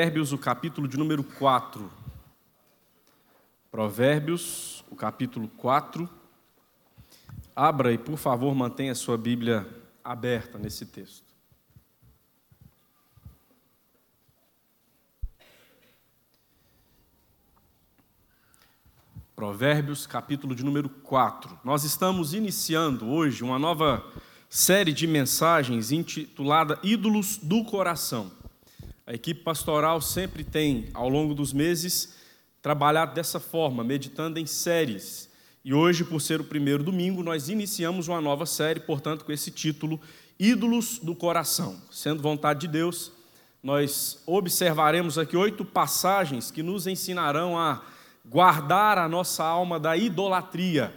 Provérbios, o capítulo de número 4. Provérbios, o capítulo 4. Abra e, por favor, mantenha sua Bíblia aberta nesse texto. Provérbios, capítulo de número 4. Nós estamos iniciando hoje uma nova série de mensagens intitulada Ídolos do Coração. A equipe pastoral sempre tem, ao longo dos meses, trabalhado dessa forma, meditando em séries. E hoje, por ser o primeiro domingo, nós iniciamos uma nova série, portanto, com esse título, Ídolos do Coração. Sendo vontade de Deus, nós observaremos aqui oito passagens que nos ensinarão a guardar a nossa alma da idolatria.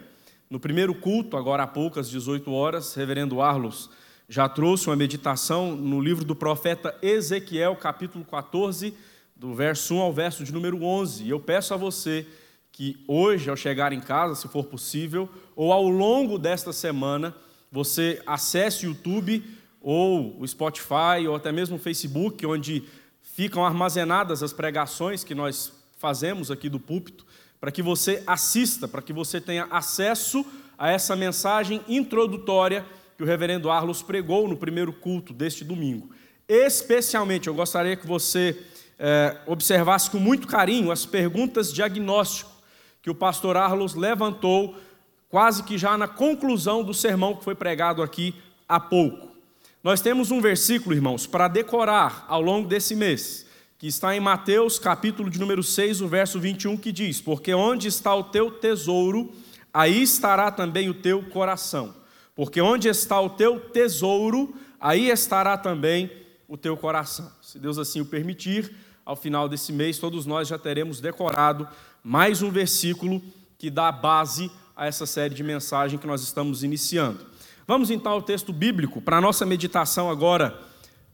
No primeiro culto, agora há poucas 18 horas, reverendo Arlos já trouxe uma meditação no livro do profeta Ezequiel, capítulo 14, do verso 1 ao verso de número 11. E eu peço a você que hoje, ao chegar em casa, se for possível, ou ao longo desta semana, você acesse o YouTube ou o Spotify ou até mesmo o Facebook, onde ficam armazenadas as pregações que nós fazemos aqui do púlpito, para que você assista, para que você tenha acesso a essa mensagem introdutória que o reverendo Arlos pregou no primeiro culto deste domingo. Especialmente, eu gostaria que você é, observasse com muito carinho as perguntas diagnóstico que o pastor Arlos levantou, quase que já na conclusão do sermão que foi pregado aqui há pouco. Nós temos um versículo, irmãos, para decorar ao longo desse mês, que está em Mateus, capítulo de número 6, o verso 21, que diz: Porque onde está o teu tesouro, aí estará também o teu coração. Porque onde está o teu tesouro, aí estará também o teu coração. Se Deus assim o permitir, ao final desse mês, todos nós já teremos decorado mais um versículo que dá base a essa série de mensagem que nós estamos iniciando. Vamos então ao texto bíblico para a nossa meditação agora,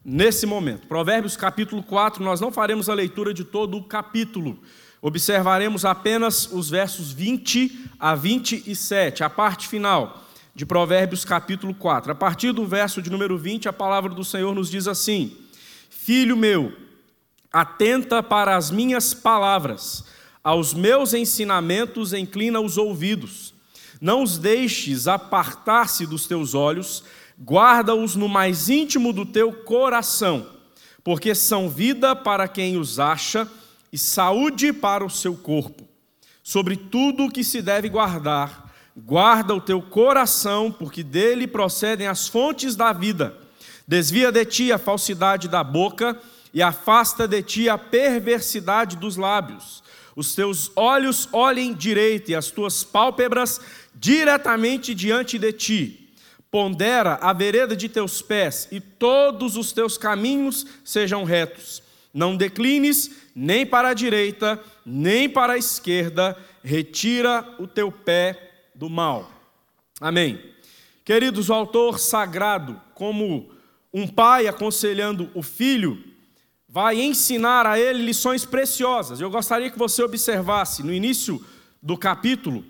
nesse momento. Provérbios capítulo 4, nós não faremos a leitura de todo o capítulo, observaremos apenas os versos 20 a 27, a parte final de Provérbios capítulo 4. A partir do verso de número 20, a palavra do Senhor nos diz assim: Filho meu, atenta para as minhas palavras, aos meus ensinamentos inclina os ouvidos. Não os deixes apartar-se dos teus olhos, guarda-os no mais íntimo do teu coração, porque são vida para quem os acha e saúde para o seu corpo. Sobre tudo o que se deve guardar, Guarda o teu coração, porque dele procedem as fontes da vida. Desvia de ti a falsidade da boca e afasta de ti a perversidade dos lábios. Os teus olhos olhem direito e as tuas pálpebras diretamente diante de ti. Pondera a vereda de teus pés e todos os teus caminhos sejam retos. Não declines nem para a direita, nem para a esquerda. Retira o teu pé do mal. Amém. Queridos, o autor sagrado, como um pai aconselhando o filho, vai ensinar a ele lições preciosas. Eu gostaria que você observasse no início do capítulo,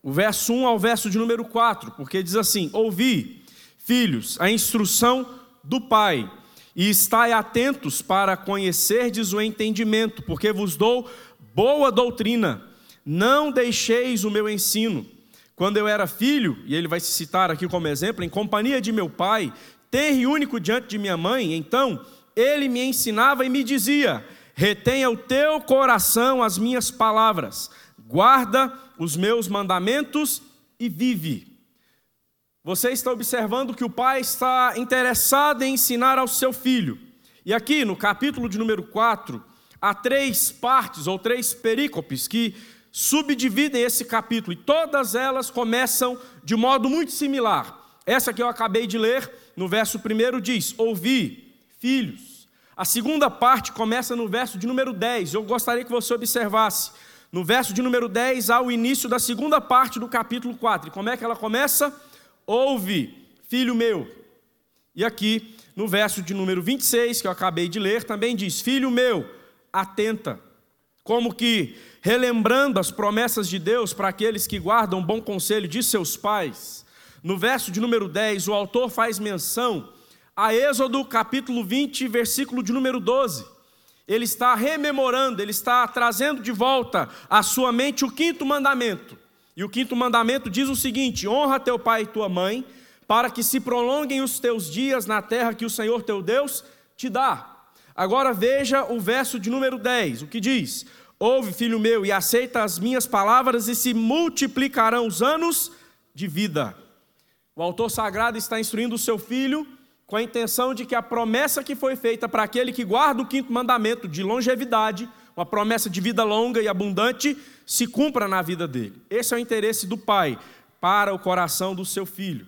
o verso 1 ao verso de número 4, porque diz assim: Ouvi, filhos, a instrução do pai, e estai atentos para conhecerdes o entendimento, porque vos dou boa doutrina. Não deixeis o meu ensino. Quando eu era filho, e ele vai se citar aqui como exemplo, em companhia de meu pai, ter e único diante de minha mãe, então ele me ensinava e me dizia: retenha o teu coração as minhas palavras, guarda os meus mandamentos e vive. Você está observando que o pai está interessado em ensinar ao seu filho. E aqui no capítulo de número 4, há três partes ou três perícopes que subdividem esse capítulo e todas elas começam de modo muito similar. Essa que eu acabei de ler, no verso primeiro diz: Ouvi, filhos. A segunda parte começa no verso de número 10. Eu gostaria que você observasse. No verso de número 10 há o início da segunda parte do capítulo 4. E como é que ela começa? Ouve, filho meu. E aqui, no verso de número 26, que eu acabei de ler, também diz: Filho meu, atenta. Como que relembrando as promessas de Deus para aqueles que guardam bom conselho de seus pais. No verso de número 10, o autor faz menção a Êxodo capítulo 20, versículo de número 12. Ele está rememorando, ele está trazendo de volta à sua mente o quinto mandamento. E o quinto mandamento diz o seguinte: honra teu pai e tua mãe, para que se prolonguem os teus dias na terra que o Senhor teu Deus te dá. Agora veja o verso de número 10, o que diz: Ouve, filho meu, e aceita as minhas palavras, e se multiplicarão os anos de vida. O autor sagrado está instruindo o seu filho com a intenção de que a promessa que foi feita para aquele que guarda o quinto mandamento de longevidade, uma promessa de vida longa e abundante, se cumpra na vida dele. Esse é o interesse do pai para o coração do seu filho.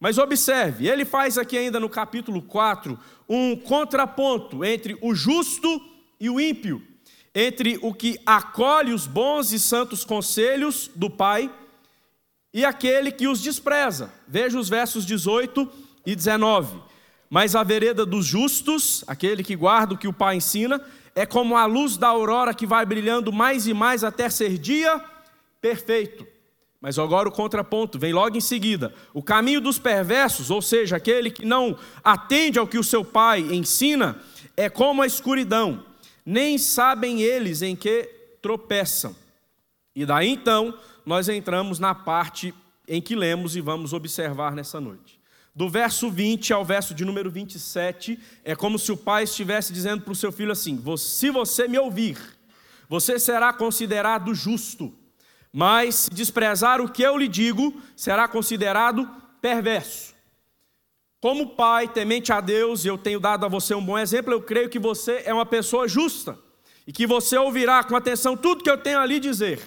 Mas observe, ele faz aqui ainda no capítulo 4 um contraponto entre o justo e o ímpio, entre o que acolhe os bons e santos conselhos do pai e aquele que os despreza. Veja os versos 18 e 19. Mas a vereda dos justos, aquele que guarda o que o pai ensina, é como a luz da aurora que vai brilhando mais e mais até ser dia perfeito. Mas agora o contraponto vem logo em seguida. O caminho dos perversos, ou seja, aquele que não atende ao que o seu pai ensina, é como a escuridão. Nem sabem eles em que tropeçam. E daí então, nós entramos na parte em que lemos e vamos observar nessa noite. Do verso 20 ao verso de número 27, é como se o pai estivesse dizendo para o seu filho assim: Se você me ouvir, você será considerado justo mas se desprezar o que eu lhe digo, será considerado perverso. Como pai temente a Deus, e eu tenho dado a você um bom exemplo, eu creio que você é uma pessoa justa e que você ouvirá com atenção tudo que eu tenho ali dizer.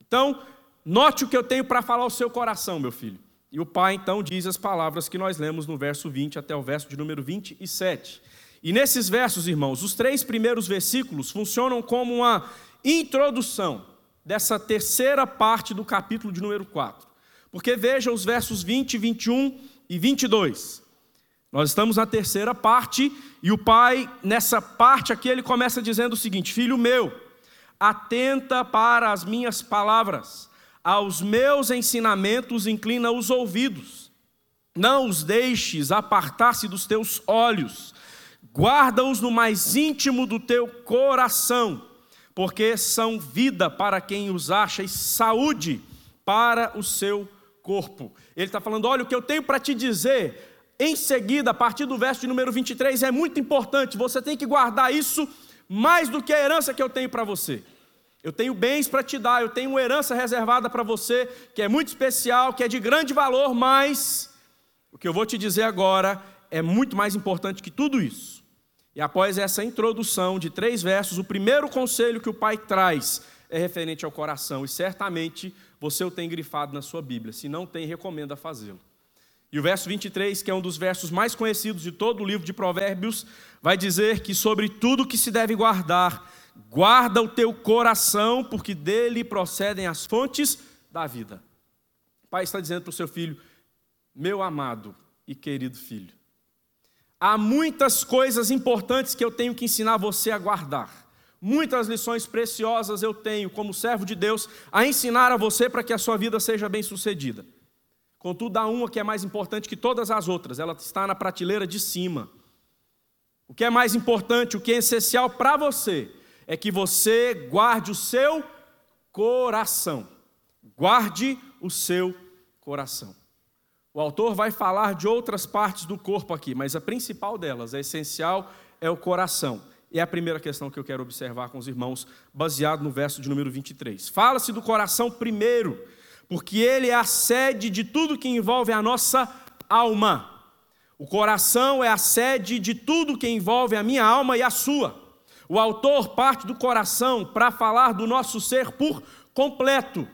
Então, note o que eu tenho para falar ao seu coração, meu filho. E o pai então diz as palavras que nós lemos no verso 20 até o verso de número 27. E nesses versos, irmãos, os três primeiros versículos funcionam como uma introdução dessa terceira parte do capítulo de número 4. Porque veja os versos 20, 21 e 22. Nós estamos na terceira parte e o pai, nessa parte aqui, ele começa dizendo o seguinte: Filho meu, atenta para as minhas palavras, aos meus ensinamentos inclina os ouvidos, não os deixes apartar-se dos teus olhos, guarda-os no mais íntimo do teu coração porque são vida para quem os acha e saúde para o seu corpo. Ele está falando: olha, o que eu tenho para te dizer, em seguida, a partir do verso de número 23, é muito importante, você tem que guardar isso mais do que a herança que eu tenho para você. Eu tenho bens para te dar, eu tenho uma herança reservada para você, que é muito especial, que é de grande valor, mas o que eu vou te dizer agora é muito mais importante que tudo isso. E após essa introdução de três versos, o primeiro conselho que o pai traz é referente ao coração, e certamente você o tem grifado na sua Bíblia. Se não tem, recomenda fazê-lo. E o verso 23, que é um dos versos mais conhecidos de todo o livro de Provérbios, vai dizer que sobre tudo que se deve guardar, guarda o teu coração, porque dele procedem as fontes da vida. O pai está dizendo para o seu filho: Meu amado e querido filho, Há muitas coisas importantes que eu tenho que ensinar você a guardar. Muitas lições preciosas eu tenho, como servo de Deus, a ensinar a você para que a sua vida seja bem sucedida. Contudo, há uma que é mais importante que todas as outras, ela está na prateleira de cima. O que é mais importante, o que é essencial para você, é que você guarde o seu coração. Guarde o seu coração. O autor vai falar de outras partes do corpo aqui, mas a principal delas, a essencial, é o coração. E é a primeira questão que eu quero observar com os irmãos, baseado no verso de número 23. Fala-se do coração primeiro, porque ele é a sede de tudo que envolve a nossa alma. O coração é a sede de tudo que envolve a minha alma e a sua. O autor parte do coração para falar do nosso ser por completo.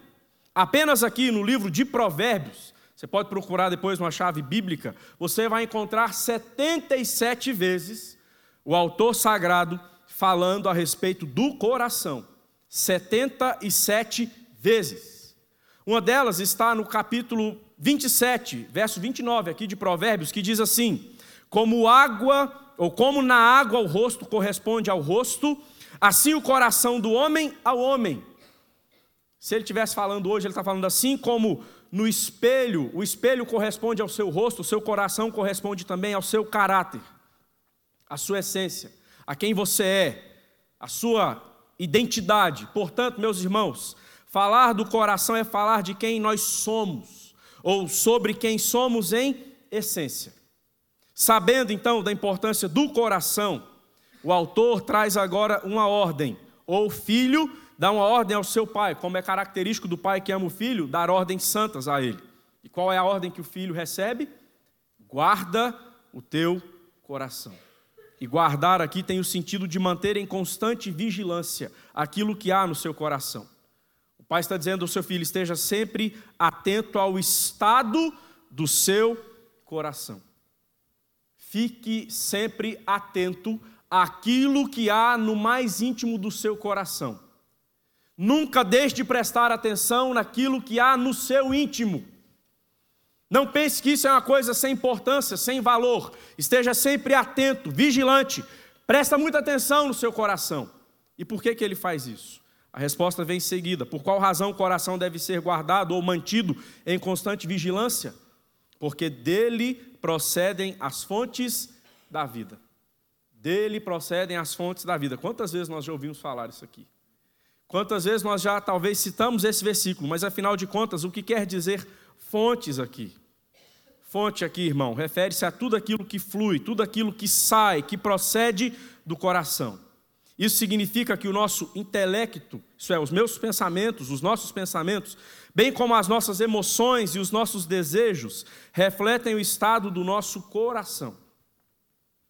Apenas aqui no livro de Provérbios, você pode procurar depois uma chave bíblica, você vai encontrar 77 vezes o autor sagrado falando a respeito do coração. 77 vezes. Uma delas está no capítulo 27, verso 29 aqui de Provérbios, que diz assim: Como água, ou como na água o rosto corresponde ao rosto, assim o coração do homem ao homem. Se ele estivesse falando hoje, ele está falando assim como no espelho, o espelho corresponde ao seu rosto, o seu coração corresponde também ao seu caráter, à sua essência, a quem você é. a sua identidade. Portanto, meus irmãos, falar do coração é falar de quem nós somos, ou sobre quem somos em essência. Sabendo então da importância do coração, o autor traz agora uma ordem, ou filho dá uma ordem ao seu pai, como é característico do pai que ama o filho, dar ordens santas a ele. E qual é a ordem que o filho recebe? Guarda o teu coração. E guardar aqui tem o sentido de manter em constante vigilância aquilo que há no seu coração. O pai está dizendo ao seu filho: esteja sempre atento ao estado do seu coração. Fique sempre atento àquilo que há no mais íntimo do seu coração. Nunca deixe de prestar atenção naquilo que há no seu íntimo. Não pense que isso é uma coisa sem importância, sem valor. Esteja sempre atento, vigilante. Presta muita atenção no seu coração. E por que, que ele faz isso? A resposta vem em seguida. Por qual razão o coração deve ser guardado ou mantido em constante vigilância? Porque dele procedem as fontes da vida. Dele procedem as fontes da vida. Quantas vezes nós já ouvimos falar isso aqui? Quantas vezes nós já talvez citamos esse versículo, mas afinal de contas, o que quer dizer fontes aqui. Fonte aqui, irmão, refere-se a tudo aquilo que flui, tudo aquilo que sai, que procede do coração. Isso significa que o nosso intelecto, isso é, os meus pensamentos, os nossos pensamentos, bem como as nossas emoções e os nossos desejos, refletem o estado do nosso coração.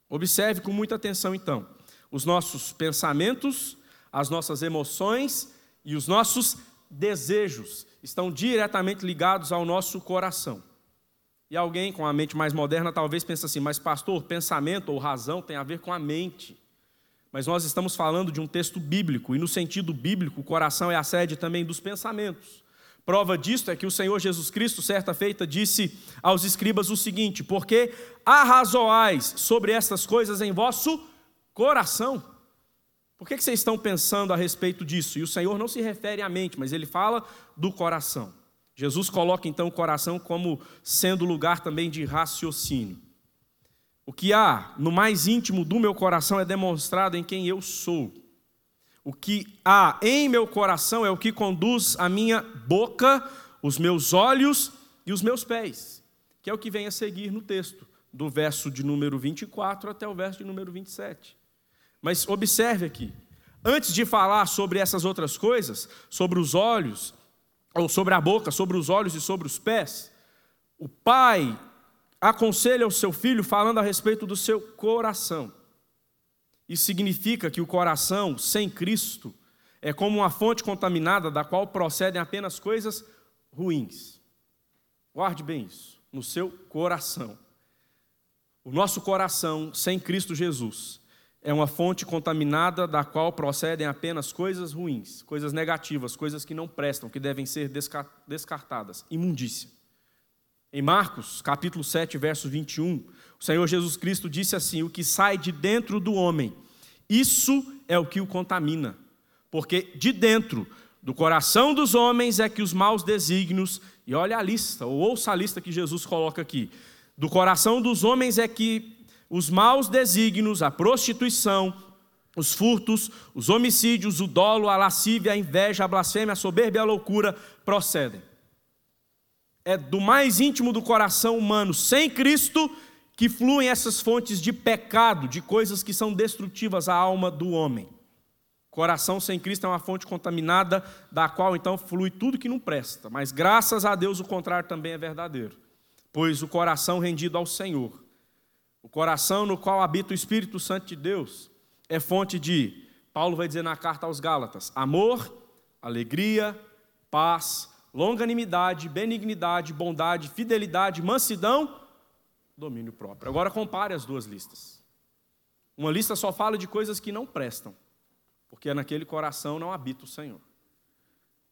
Observe com muita atenção, então, os nossos pensamentos, as nossas emoções e os nossos desejos estão diretamente ligados ao nosso coração. E alguém com a mente mais moderna talvez pense assim, mas pastor, pensamento ou razão tem a ver com a mente. Mas nós estamos falando de um texto bíblico, e no sentido bíblico, o coração é a sede também dos pensamentos. Prova disto é que o Senhor Jesus Cristo, certa feita, disse aos escribas o seguinte: Porque arrazoais sobre estas coisas em vosso coração. Por que vocês estão pensando a respeito disso? E o Senhor não se refere à mente, mas ele fala do coração. Jesus coloca então o coração como sendo lugar também de raciocínio. O que há no mais íntimo do meu coração é demonstrado em quem eu sou. O que há em meu coração é o que conduz a minha boca, os meus olhos e os meus pés, que é o que vem a seguir no texto, do verso de número 24 até o verso de número 27. Mas observe aqui, antes de falar sobre essas outras coisas, sobre os olhos, ou sobre a boca, sobre os olhos e sobre os pés, o pai aconselha o seu filho falando a respeito do seu coração. Isso significa que o coração sem Cristo é como uma fonte contaminada da qual procedem apenas coisas ruins. Guarde bem isso no seu coração. O nosso coração sem Cristo Jesus é uma fonte contaminada da qual procedem apenas coisas ruins, coisas negativas, coisas que não prestam, que devem ser descartadas. Imundícia. Em Marcos, capítulo 7, verso 21, o Senhor Jesus Cristo disse assim: O que sai de dentro do homem, isso é o que o contamina. Porque de dentro do coração dos homens é que os maus desígnios, e olha a lista, ou ouça a lista que Jesus coloca aqui: do coração dos homens é que os maus desígnios, a prostituição, os furtos, os homicídios, o dolo, a lascívia, a inveja, a blasfêmia, a soberba e a loucura procedem. É do mais íntimo do coração humano, sem Cristo, que fluem essas fontes de pecado, de coisas que são destrutivas à alma do homem. Coração sem Cristo é uma fonte contaminada, da qual então flui tudo que não presta. Mas graças a Deus o contrário também é verdadeiro. Pois o coração rendido ao Senhor o coração no qual habita o Espírito Santo de Deus é fonte de, Paulo vai dizer na carta aos Gálatas, amor, alegria, paz, longanimidade, benignidade, bondade, fidelidade, mansidão, domínio próprio. Agora compare as duas listas. Uma lista só fala de coisas que não prestam, porque naquele coração não habita o Senhor.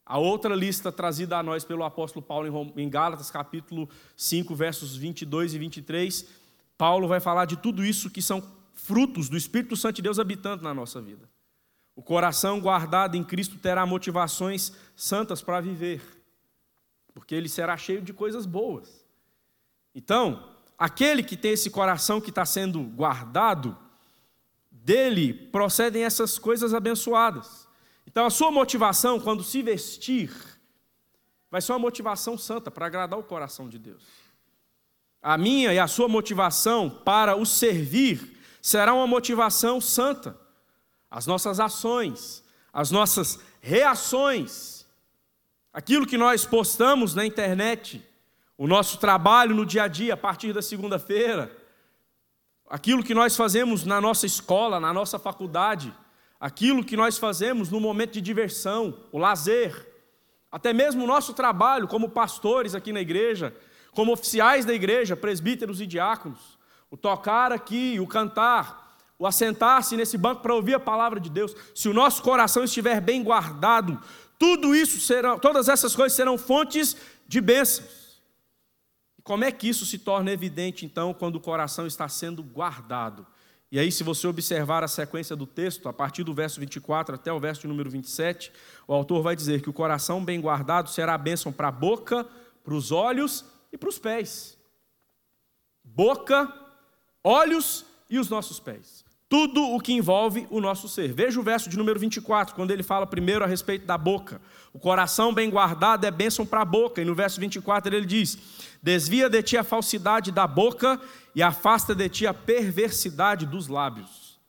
A outra lista trazida a nós pelo apóstolo Paulo em Gálatas, capítulo 5, versos 22 e 23, Paulo vai falar de tudo isso que são frutos do Espírito Santo de Deus habitando na nossa vida. O coração guardado em Cristo terá motivações santas para viver, porque ele será cheio de coisas boas. Então, aquele que tem esse coração que está sendo guardado, dele procedem essas coisas abençoadas. Então, a sua motivação quando se vestir vai ser uma motivação santa para agradar o coração de Deus. A minha e a sua motivação para o servir será uma motivação santa. As nossas ações, as nossas reações, aquilo que nós postamos na internet, o nosso trabalho no dia a dia, a partir da segunda-feira, aquilo que nós fazemos na nossa escola, na nossa faculdade, aquilo que nós fazemos no momento de diversão, o lazer, até mesmo o nosso trabalho como pastores aqui na igreja, como oficiais da igreja, presbíteros e diáconos, o tocar aqui, o cantar, o assentar-se nesse banco para ouvir a palavra de Deus, se o nosso coração estiver bem guardado, tudo isso serão, todas essas coisas serão fontes de bênçãos. Como é que isso se torna evidente, então, quando o coração está sendo guardado? E aí, se você observar a sequência do texto, a partir do verso 24 até o verso número 27, o autor vai dizer que o coração bem guardado será a bênção para a boca, para os olhos e para os pés. Boca, olhos e os nossos pés. Tudo o que envolve o nosso ser. Veja o verso de número 24, quando ele fala primeiro a respeito da boca. O coração bem guardado é bênção para a boca. E no verso 24 ele diz: Desvia de ti a falsidade da boca e afasta de ti a perversidade dos lábios.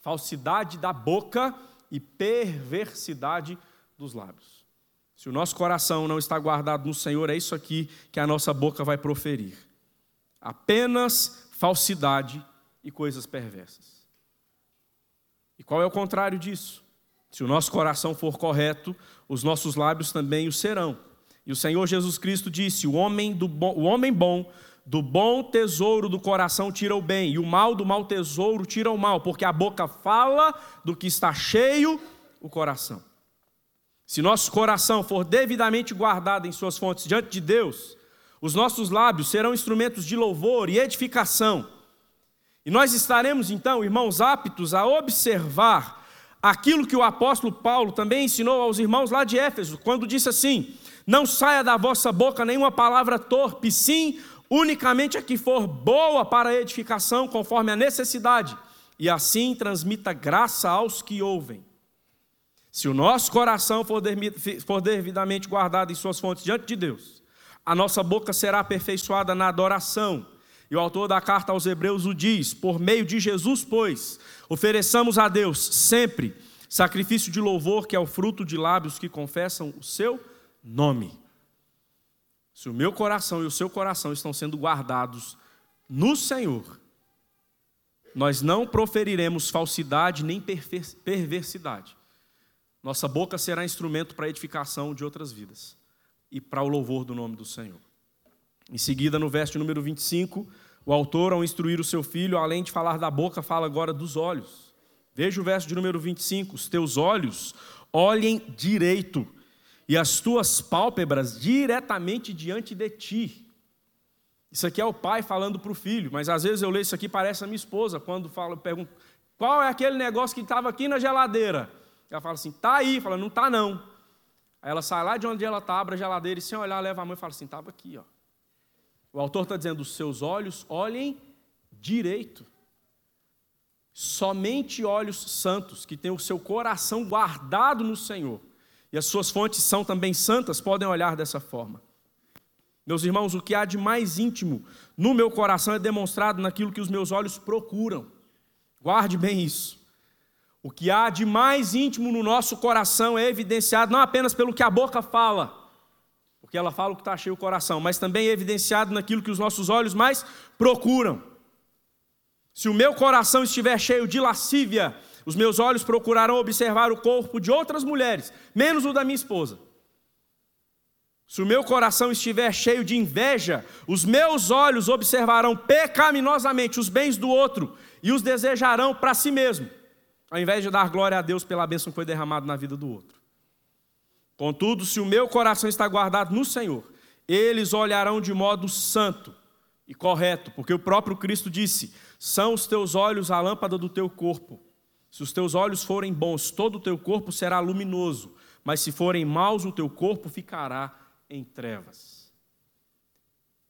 Falsidade da boca e perversidade dos lábios. Se o nosso coração não está guardado no Senhor, é isso aqui que a nossa boca vai proferir. Apenas falsidade e coisas perversas. E qual é o contrário disso? Se o nosso coração for correto, os nossos lábios também o serão. E o Senhor Jesus Cristo disse: o homem, do bom, o homem bom, do bom tesouro do coração tira o bem, e o mal do mau tesouro tira o mal, porque a boca fala do que está cheio o coração. Se nosso coração for devidamente guardado em suas fontes diante de Deus, os nossos lábios serão instrumentos de louvor e edificação e nós estaremos então, irmãos, aptos a observar aquilo que o apóstolo Paulo também ensinou aos irmãos lá de Éfeso, quando disse assim: Não saia da vossa boca nenhuma palavra torpe, sim, unicamente a que for boa para a edificação, conforme a necessidade, e assim transmita graça aos que ouvem. Se o nosso coração for devidamente guardado em suas fontes diante de Deus, a nossa boca será aperfeiçoada na adoração e o autor da carta aos Hebreus o diz: por meio de Jesus, pois, ofereçamos a Deus sempre sacrifício de louvor, que é o fruto de lábios que confessam o seu nome. Se o meu coração e o seu coração estão sendo guardados no Senhor, nós não proferiremos falsidade nem perversidade. Nossa boca será instrumento para a edificação de outras vidas e para o louvor do nome do Senhor. Em seguida, no verso número 25, o autor, ao instruir o seu filho, além de falar da boca, fala agora dos olhos. Veja o verso de número 25: Os teus olhos olhem direito, e as tuas pálpebras diretamente diante de ti. Isso aqui é o pai falando para o filho, mas às vezes eu leio isso aqui, parece a minha esposa, quando falo, pergunto, qual é aquele negócio que estava aqui na geladeira? Ela fala assim, tá aí, fala, não tá não. Aí ela sai lá de onde ela está, abre a geladeira e sem olhar leva a mão e fala assim, estava aqui, ó. O autor está dizendo: os seus olhos olhem direito. Somente olhos santos, que têm o seu coração guardado no Senhor, e as suas fontes são também santas, podem olhar dessa forma. Meus irmãos, o que há de mais íntimo no meu coração é demonstrado naquilo que os meus olhos procuram. Guarde bem isso. O que há de mais íntimo no nosso coração é evidenciado não apenas pelo que a boca fala, porque ela fala o que está cheio o coração, mas também é evidenciado naquilo que os nossos olhos mais procuram. Se o meu coração estiver cheio de lascívia, os meus olhos procurarão observar o corpo de outras mulheres, menos o da minha esposa. Se o meu coração estiver cheio de inveja, os meus olhos observarão pecaminosamente os bens do outro e os desejarão para si mesmo, ao invés de dar glória a Deus pela bênção que foi derramada na vida do outro. Contudo, se o meu coração está guardado no Senhor, eles olharão de modo santo e correto, porque o próprio Cristo disse: São os teus olhos a lâmpada do teu corpo. Se os teus olhos forem bons, todo o teu corpo será luminoso, mas se forem maus, o teu corpo ficará em trevas.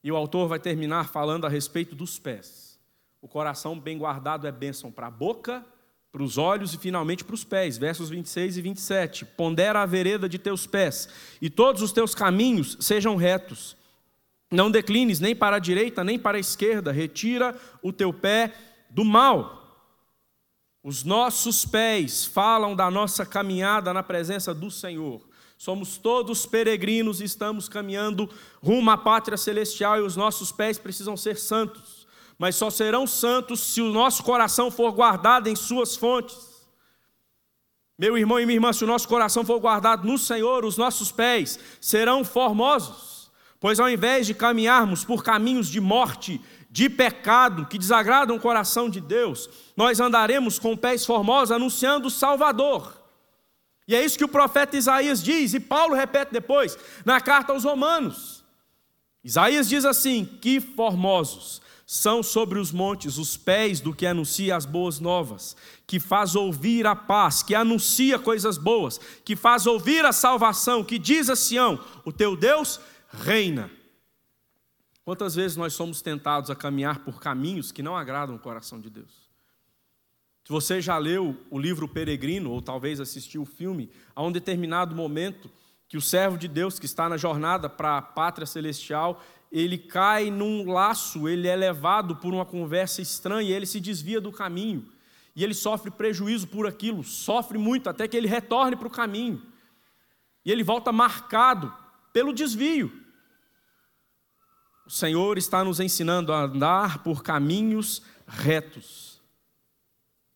E o autor vai terminar falando a respeito dos pés. O coração bem guardado é bênção para a boca para os olhos e finalmente para os pés. Versos 26 e 27. Pondera a vereda de teus pés, e todos os teus caminhos sejam retos. Não declines nem para a direita, nem para a esquerda, retira o teu pé do mal. Os nossos pés falam da nossa caminhada na presença do Senhor. Somos todos peregrinos e estamos caminhando rumo à pátria celestial e os nossos pés precisam ser santos. Mas só serão santos se o nosso coração for guardado em suas fontes. Meu irmão e minha irmã, se o nosso coração for guardado no Senhor, os nossos pés serão formosos. Pois ao invés de caminharmos por caminhos de morte, de pecado, que desagradam o coração de Deus, nós andaremos com pés formosos anunciando o Salvador. E é isso que o profeta Isaías diz, e Paulo repete depois, na carta aos Romanos. Isaías diz assim: Que formosos são sobre os montes os pés do que anuncia as boas novas, que faz ouvir a paz, que anuncia coisas boas, que faz ouvir a salvação, que diz a Sião: O teu Deus reina. Quantas vezes nós somos tentados a caminhar por caminhos que não agradam o coração de Deus? Se você já leu o livro Peregrino, ou talvez assistiu o filme, a um determinado momento que o servo de Deus que está na jornada para a pátria celestial, ele cai num laço, ele é levado por uma conversa estranha, ele se desvia do caminho. E ele sofre prejuízo por aquilo, sofre muito até que ele retorne para o caminho. E ele volta marcado pelo desvio. O Senhor está nos ensinando a andar por caminhos retos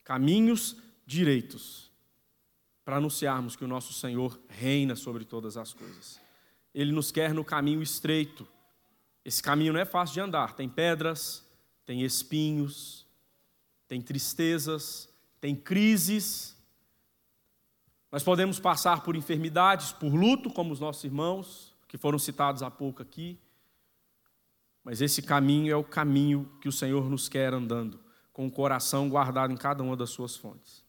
caminhos direitos, para anunciarmos que o nosso Senhor reina sobre todas as coisas. Ele nos quer no caminho estreito. Esse caminho não é fácil de andar, tem pedras, tem espinhos, tem tristezas, tem crises. Nós podemos passar por enfermidades, por luto, como os nossos irmãos, que foram citados há pouco aqui. Mas esse caminho é o caminho que o Senhor nos quer andando com o coração guardado em cada uma das suas fontes.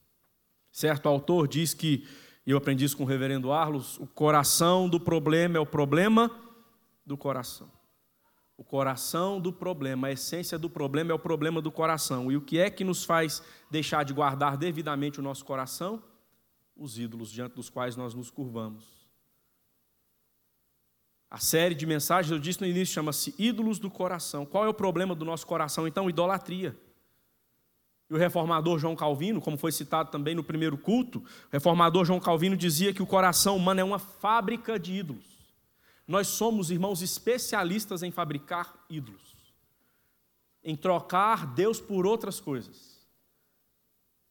Certo autor diz que, e eu aprendi isso com o reverendo Arlos, o coração do problema é o problema do coração. O coração do problema, a essência do problema é o problema do coração. E o que é que nos faz deixar de guardar devidamente o nosso coração? Os ídolos diante dos quais nós nos curvamos. A série de mensagens, eu disse no início, chama-se Ídolos do Coração. Qual é o problema do nosso coração? Então, idolatria. E o reformador João Calvino, como foi citado também no primeiro culto, o reformador João Calvino dizia que o coração humano é uma fábrica de ídolos. Nós somos, irmãos, especialistas em fabricar ídolos, em trocar Deus por outras coisas.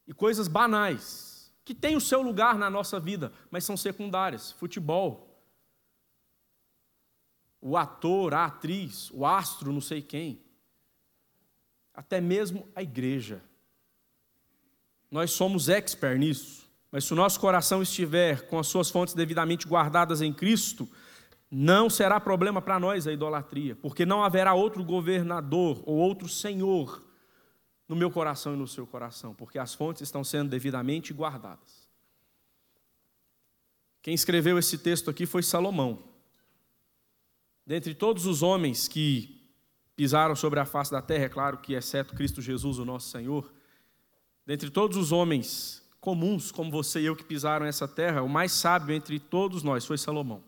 E coisas banais, que têm o seu lugar na nossa vida, mas são secundárias. Futebol, o ator, a atriz, o astro, não sei quem, até mesmo a igreja nós somos expert nisso. Mas se o nosso coração estiver com as suas fontes devidamente guardadas em Cristo, não será problema para nós a idolatria, porque não haverá outro governador ou outro senhor no meu coração e no seu coração, porque as fontes estão sendo devidamente guardadas. Quem escreveu esse texto aqui foi Salomão. Dentre todos os homens que pisaram sobre a face da terra, é claro que exceto Cristo Jesus, o nosso Senhor, Dentre todos os homens comuns, como você e eu que pisaram essa terra, o mais sábio entre todos nós foi Salomão.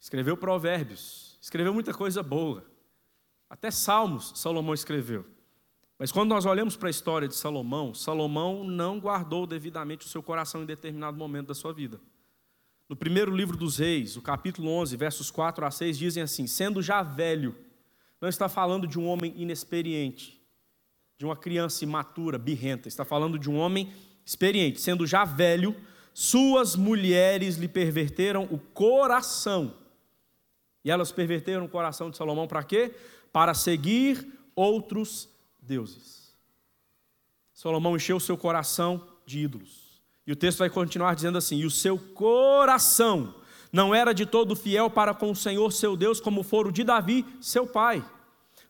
Escreveu provérbios, escreveu muita coisa boa. Até salmos Salomão escreveu. Mas quando nós olhamos para a história de Salomão, Salomão não guardou devidamente o seu coração em determinado momento da sua vida. No primeiro livro dos Reis, o capítulo 11, versos 4 a 6, dizem assim: Sendo já velho, não está falando de um homem inexperiente, de uma criança imatura, birrenta, está falando de um homem experiente, sendo já velho, suas mulheres lhe perverteram o coração. E elas perverteram o coração de Salomão para quê? Para seguir outros deuses. Salomão encheu o seu coração de ídolos. E o texto vai continuar dizendo assim: E o seu coração não era de todo fiel para com o Senhor seu Deus, como for o de Davi, seu pai.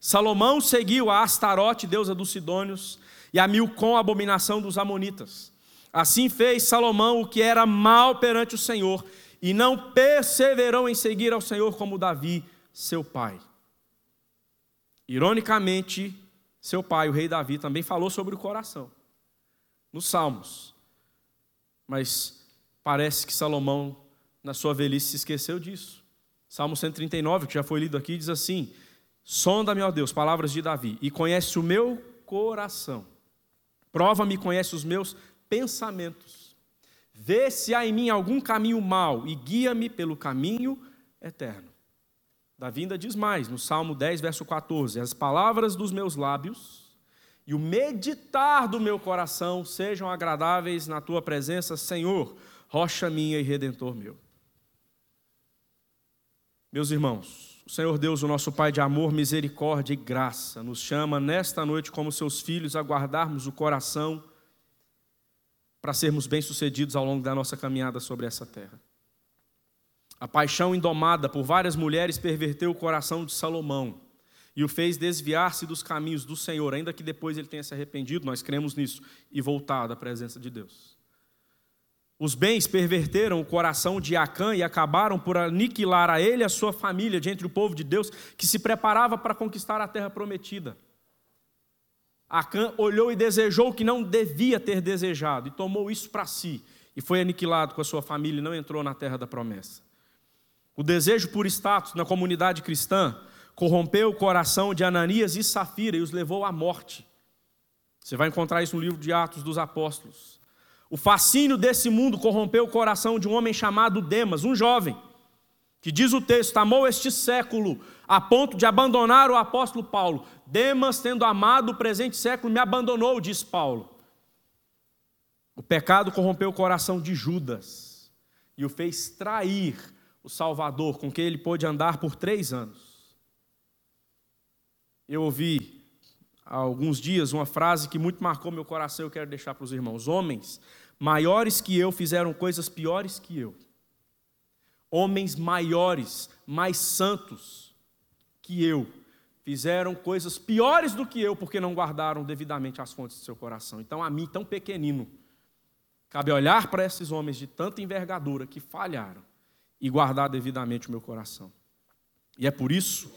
Salomão seguiu a Astarote, deusa dos Sidônios, e a Milcom, a abominação dos Amonitas. Assim fez Salomão o que era mal perante o Senhor, e não perseverou em seguir ao Senhor como Davi, seu pai. Ironicamente, seu pai, o rei Davi, também falou sobre o coração. nos Salmos. Mas parece que Salomão, na sua velhice, se esqueceu disso. Salmo 139, que já foi lido aqui, diz assim: Sonda-me, ó Deus, palavras de Davi, e conhece o meu coração. Prova-me conhece os meus pensamentos. Vê se há em mim algum caminho mau e guia-me pelo caminho eterno. Davi ainda diz mais, no Salmo 10, verso 14: As palavras dos meus lábios e o meditar do meu coração sejam agradáveis na tua presença, Senhor, rocha minha e redentor meu. Meus irmãos, o Senhor Deus, o nosso Pai de amor, misericórdia e graça, nos chama nesta noite como seus filhos a guardarmos o coração para sermos bem-sucedidos ao longo da nossa caminhada sobre essa terra. A paixão indomada por várias mulheres perverteu o coração de Salomão e o fez desviar-se dos caminhos do Senhor, ainda que depois ele tenha se arrependido, nós cremos nisso, e voltado à presença de Deus. Os bens perverteram o coração de Acã e acabaram por aniquilar a ele e a sua família de entre o povo de Deus que se preparava para conquistar a terra prometida. Acã olhou e desejou o que não devia ter desejado e tomou isso para si e foi aniquilado com a sua família e não entrou na terra da promessa. O desejo por status na comunidade cristã corrompeu o coração de Ananias e Safira e os levou à morte. Você vai encontrar isso no livro de Atos dos Apóstolos. O fascínio desse mundo corrompeu o coração de um homem chamado Demas, um jovem, que diz o texto, amou este século a ponto de abandonar o apóstolo Paulo. Demas, tendo amado o presente século, me abandonou, diz Paulo. O pecado corrompeu o coração de Judas e o fez trair o Salvador, com quem ele pôde andar por três anos eu ouvi há alguns dias uma frase que muito marcou meu coração e eu quero deixar para os irmãos. Homens maiores que eu fizeram coisas piores que eu. Homens maiores, mais santos que eu, fizeram coisas piores do que eu porque não guardaram devidamente as fontes do seu coração. Então, a mim, tão pequenino, cabe olhar para esses homens de tanta envergadura que falharam e guardar devidamente o meu coração. E é por isso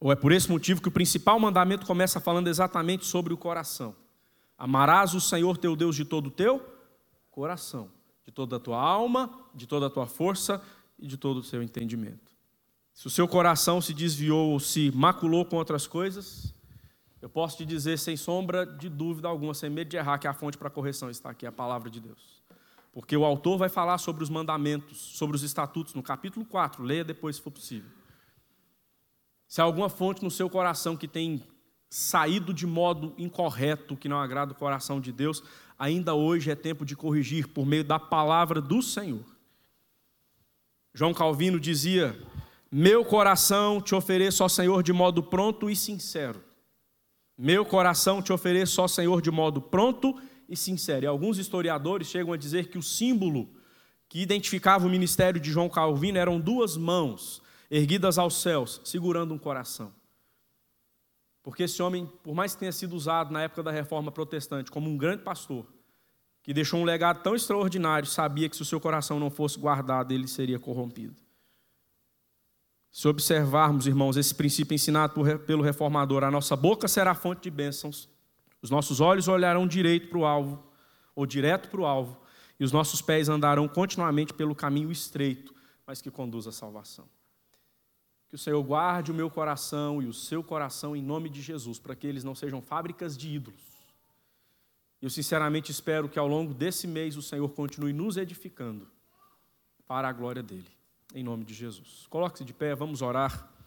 ou é por esse motivo que o principal mandamento começa falando exatamente sobre o coração. Amarás o Senhor teu Deus de todo o teu coração, de toda a tua alma, de toda a tua força e de todo o seu entendimento. Se o seu coração se desviou ou se maculou com outras coisas, eu posso te dizer sem sombra de dúvida alguma, sem medo de errar, que a fonte para a correção está aqui, a palavra de Deus. Porque o autor vai falar sobre os mandamentos, sobre os estatutos, no capítulo 4, leia depois se for possível. Se há alguma fonte no seu coração que tem saído de modo incorreto, que não agrada o coração de Deus, ainda hoje é tempo de corrigir por meio da palavra do Senhor. João Calvino dizia: Meu coração te ofereço, ó Senhor, de modo pronto e sincero. Meu coração te ofereço, ó Senhor, de modo pronto e sincero. E alguns historiadores chegam a dizer que o símbolo que identificava o ministério de João Calvino eram duas mãos erguidas aos céus, segurando um coração. Porque esse homem, por mais que tenha sido usado na época da reforma protestante como um grande pastor, que deixou um legado tão extraordinário, sabia que se o seu coração não fosse guardado, ele seria corrompido. Se observarmos, irmãos, esse princípio ensinado pelo reformador, a nossa boca será fonte de bênçãos, os nossos olhos olharão direito para o alvo, ou direto para o alvo, e os nossos pés andarão continuamente pelo caminho estreito, mas que conduz à salvação. Que o Senhor guarde o meu coração e o seu coração em nome de Jesus, para que eles não sejam fábricas de ídolos. Eu sinceramente espero que ao longo desse mês o Senhor continue nos edificando para a glória dele, em nome de Jesus. Coloque-se de pé, vamos orar.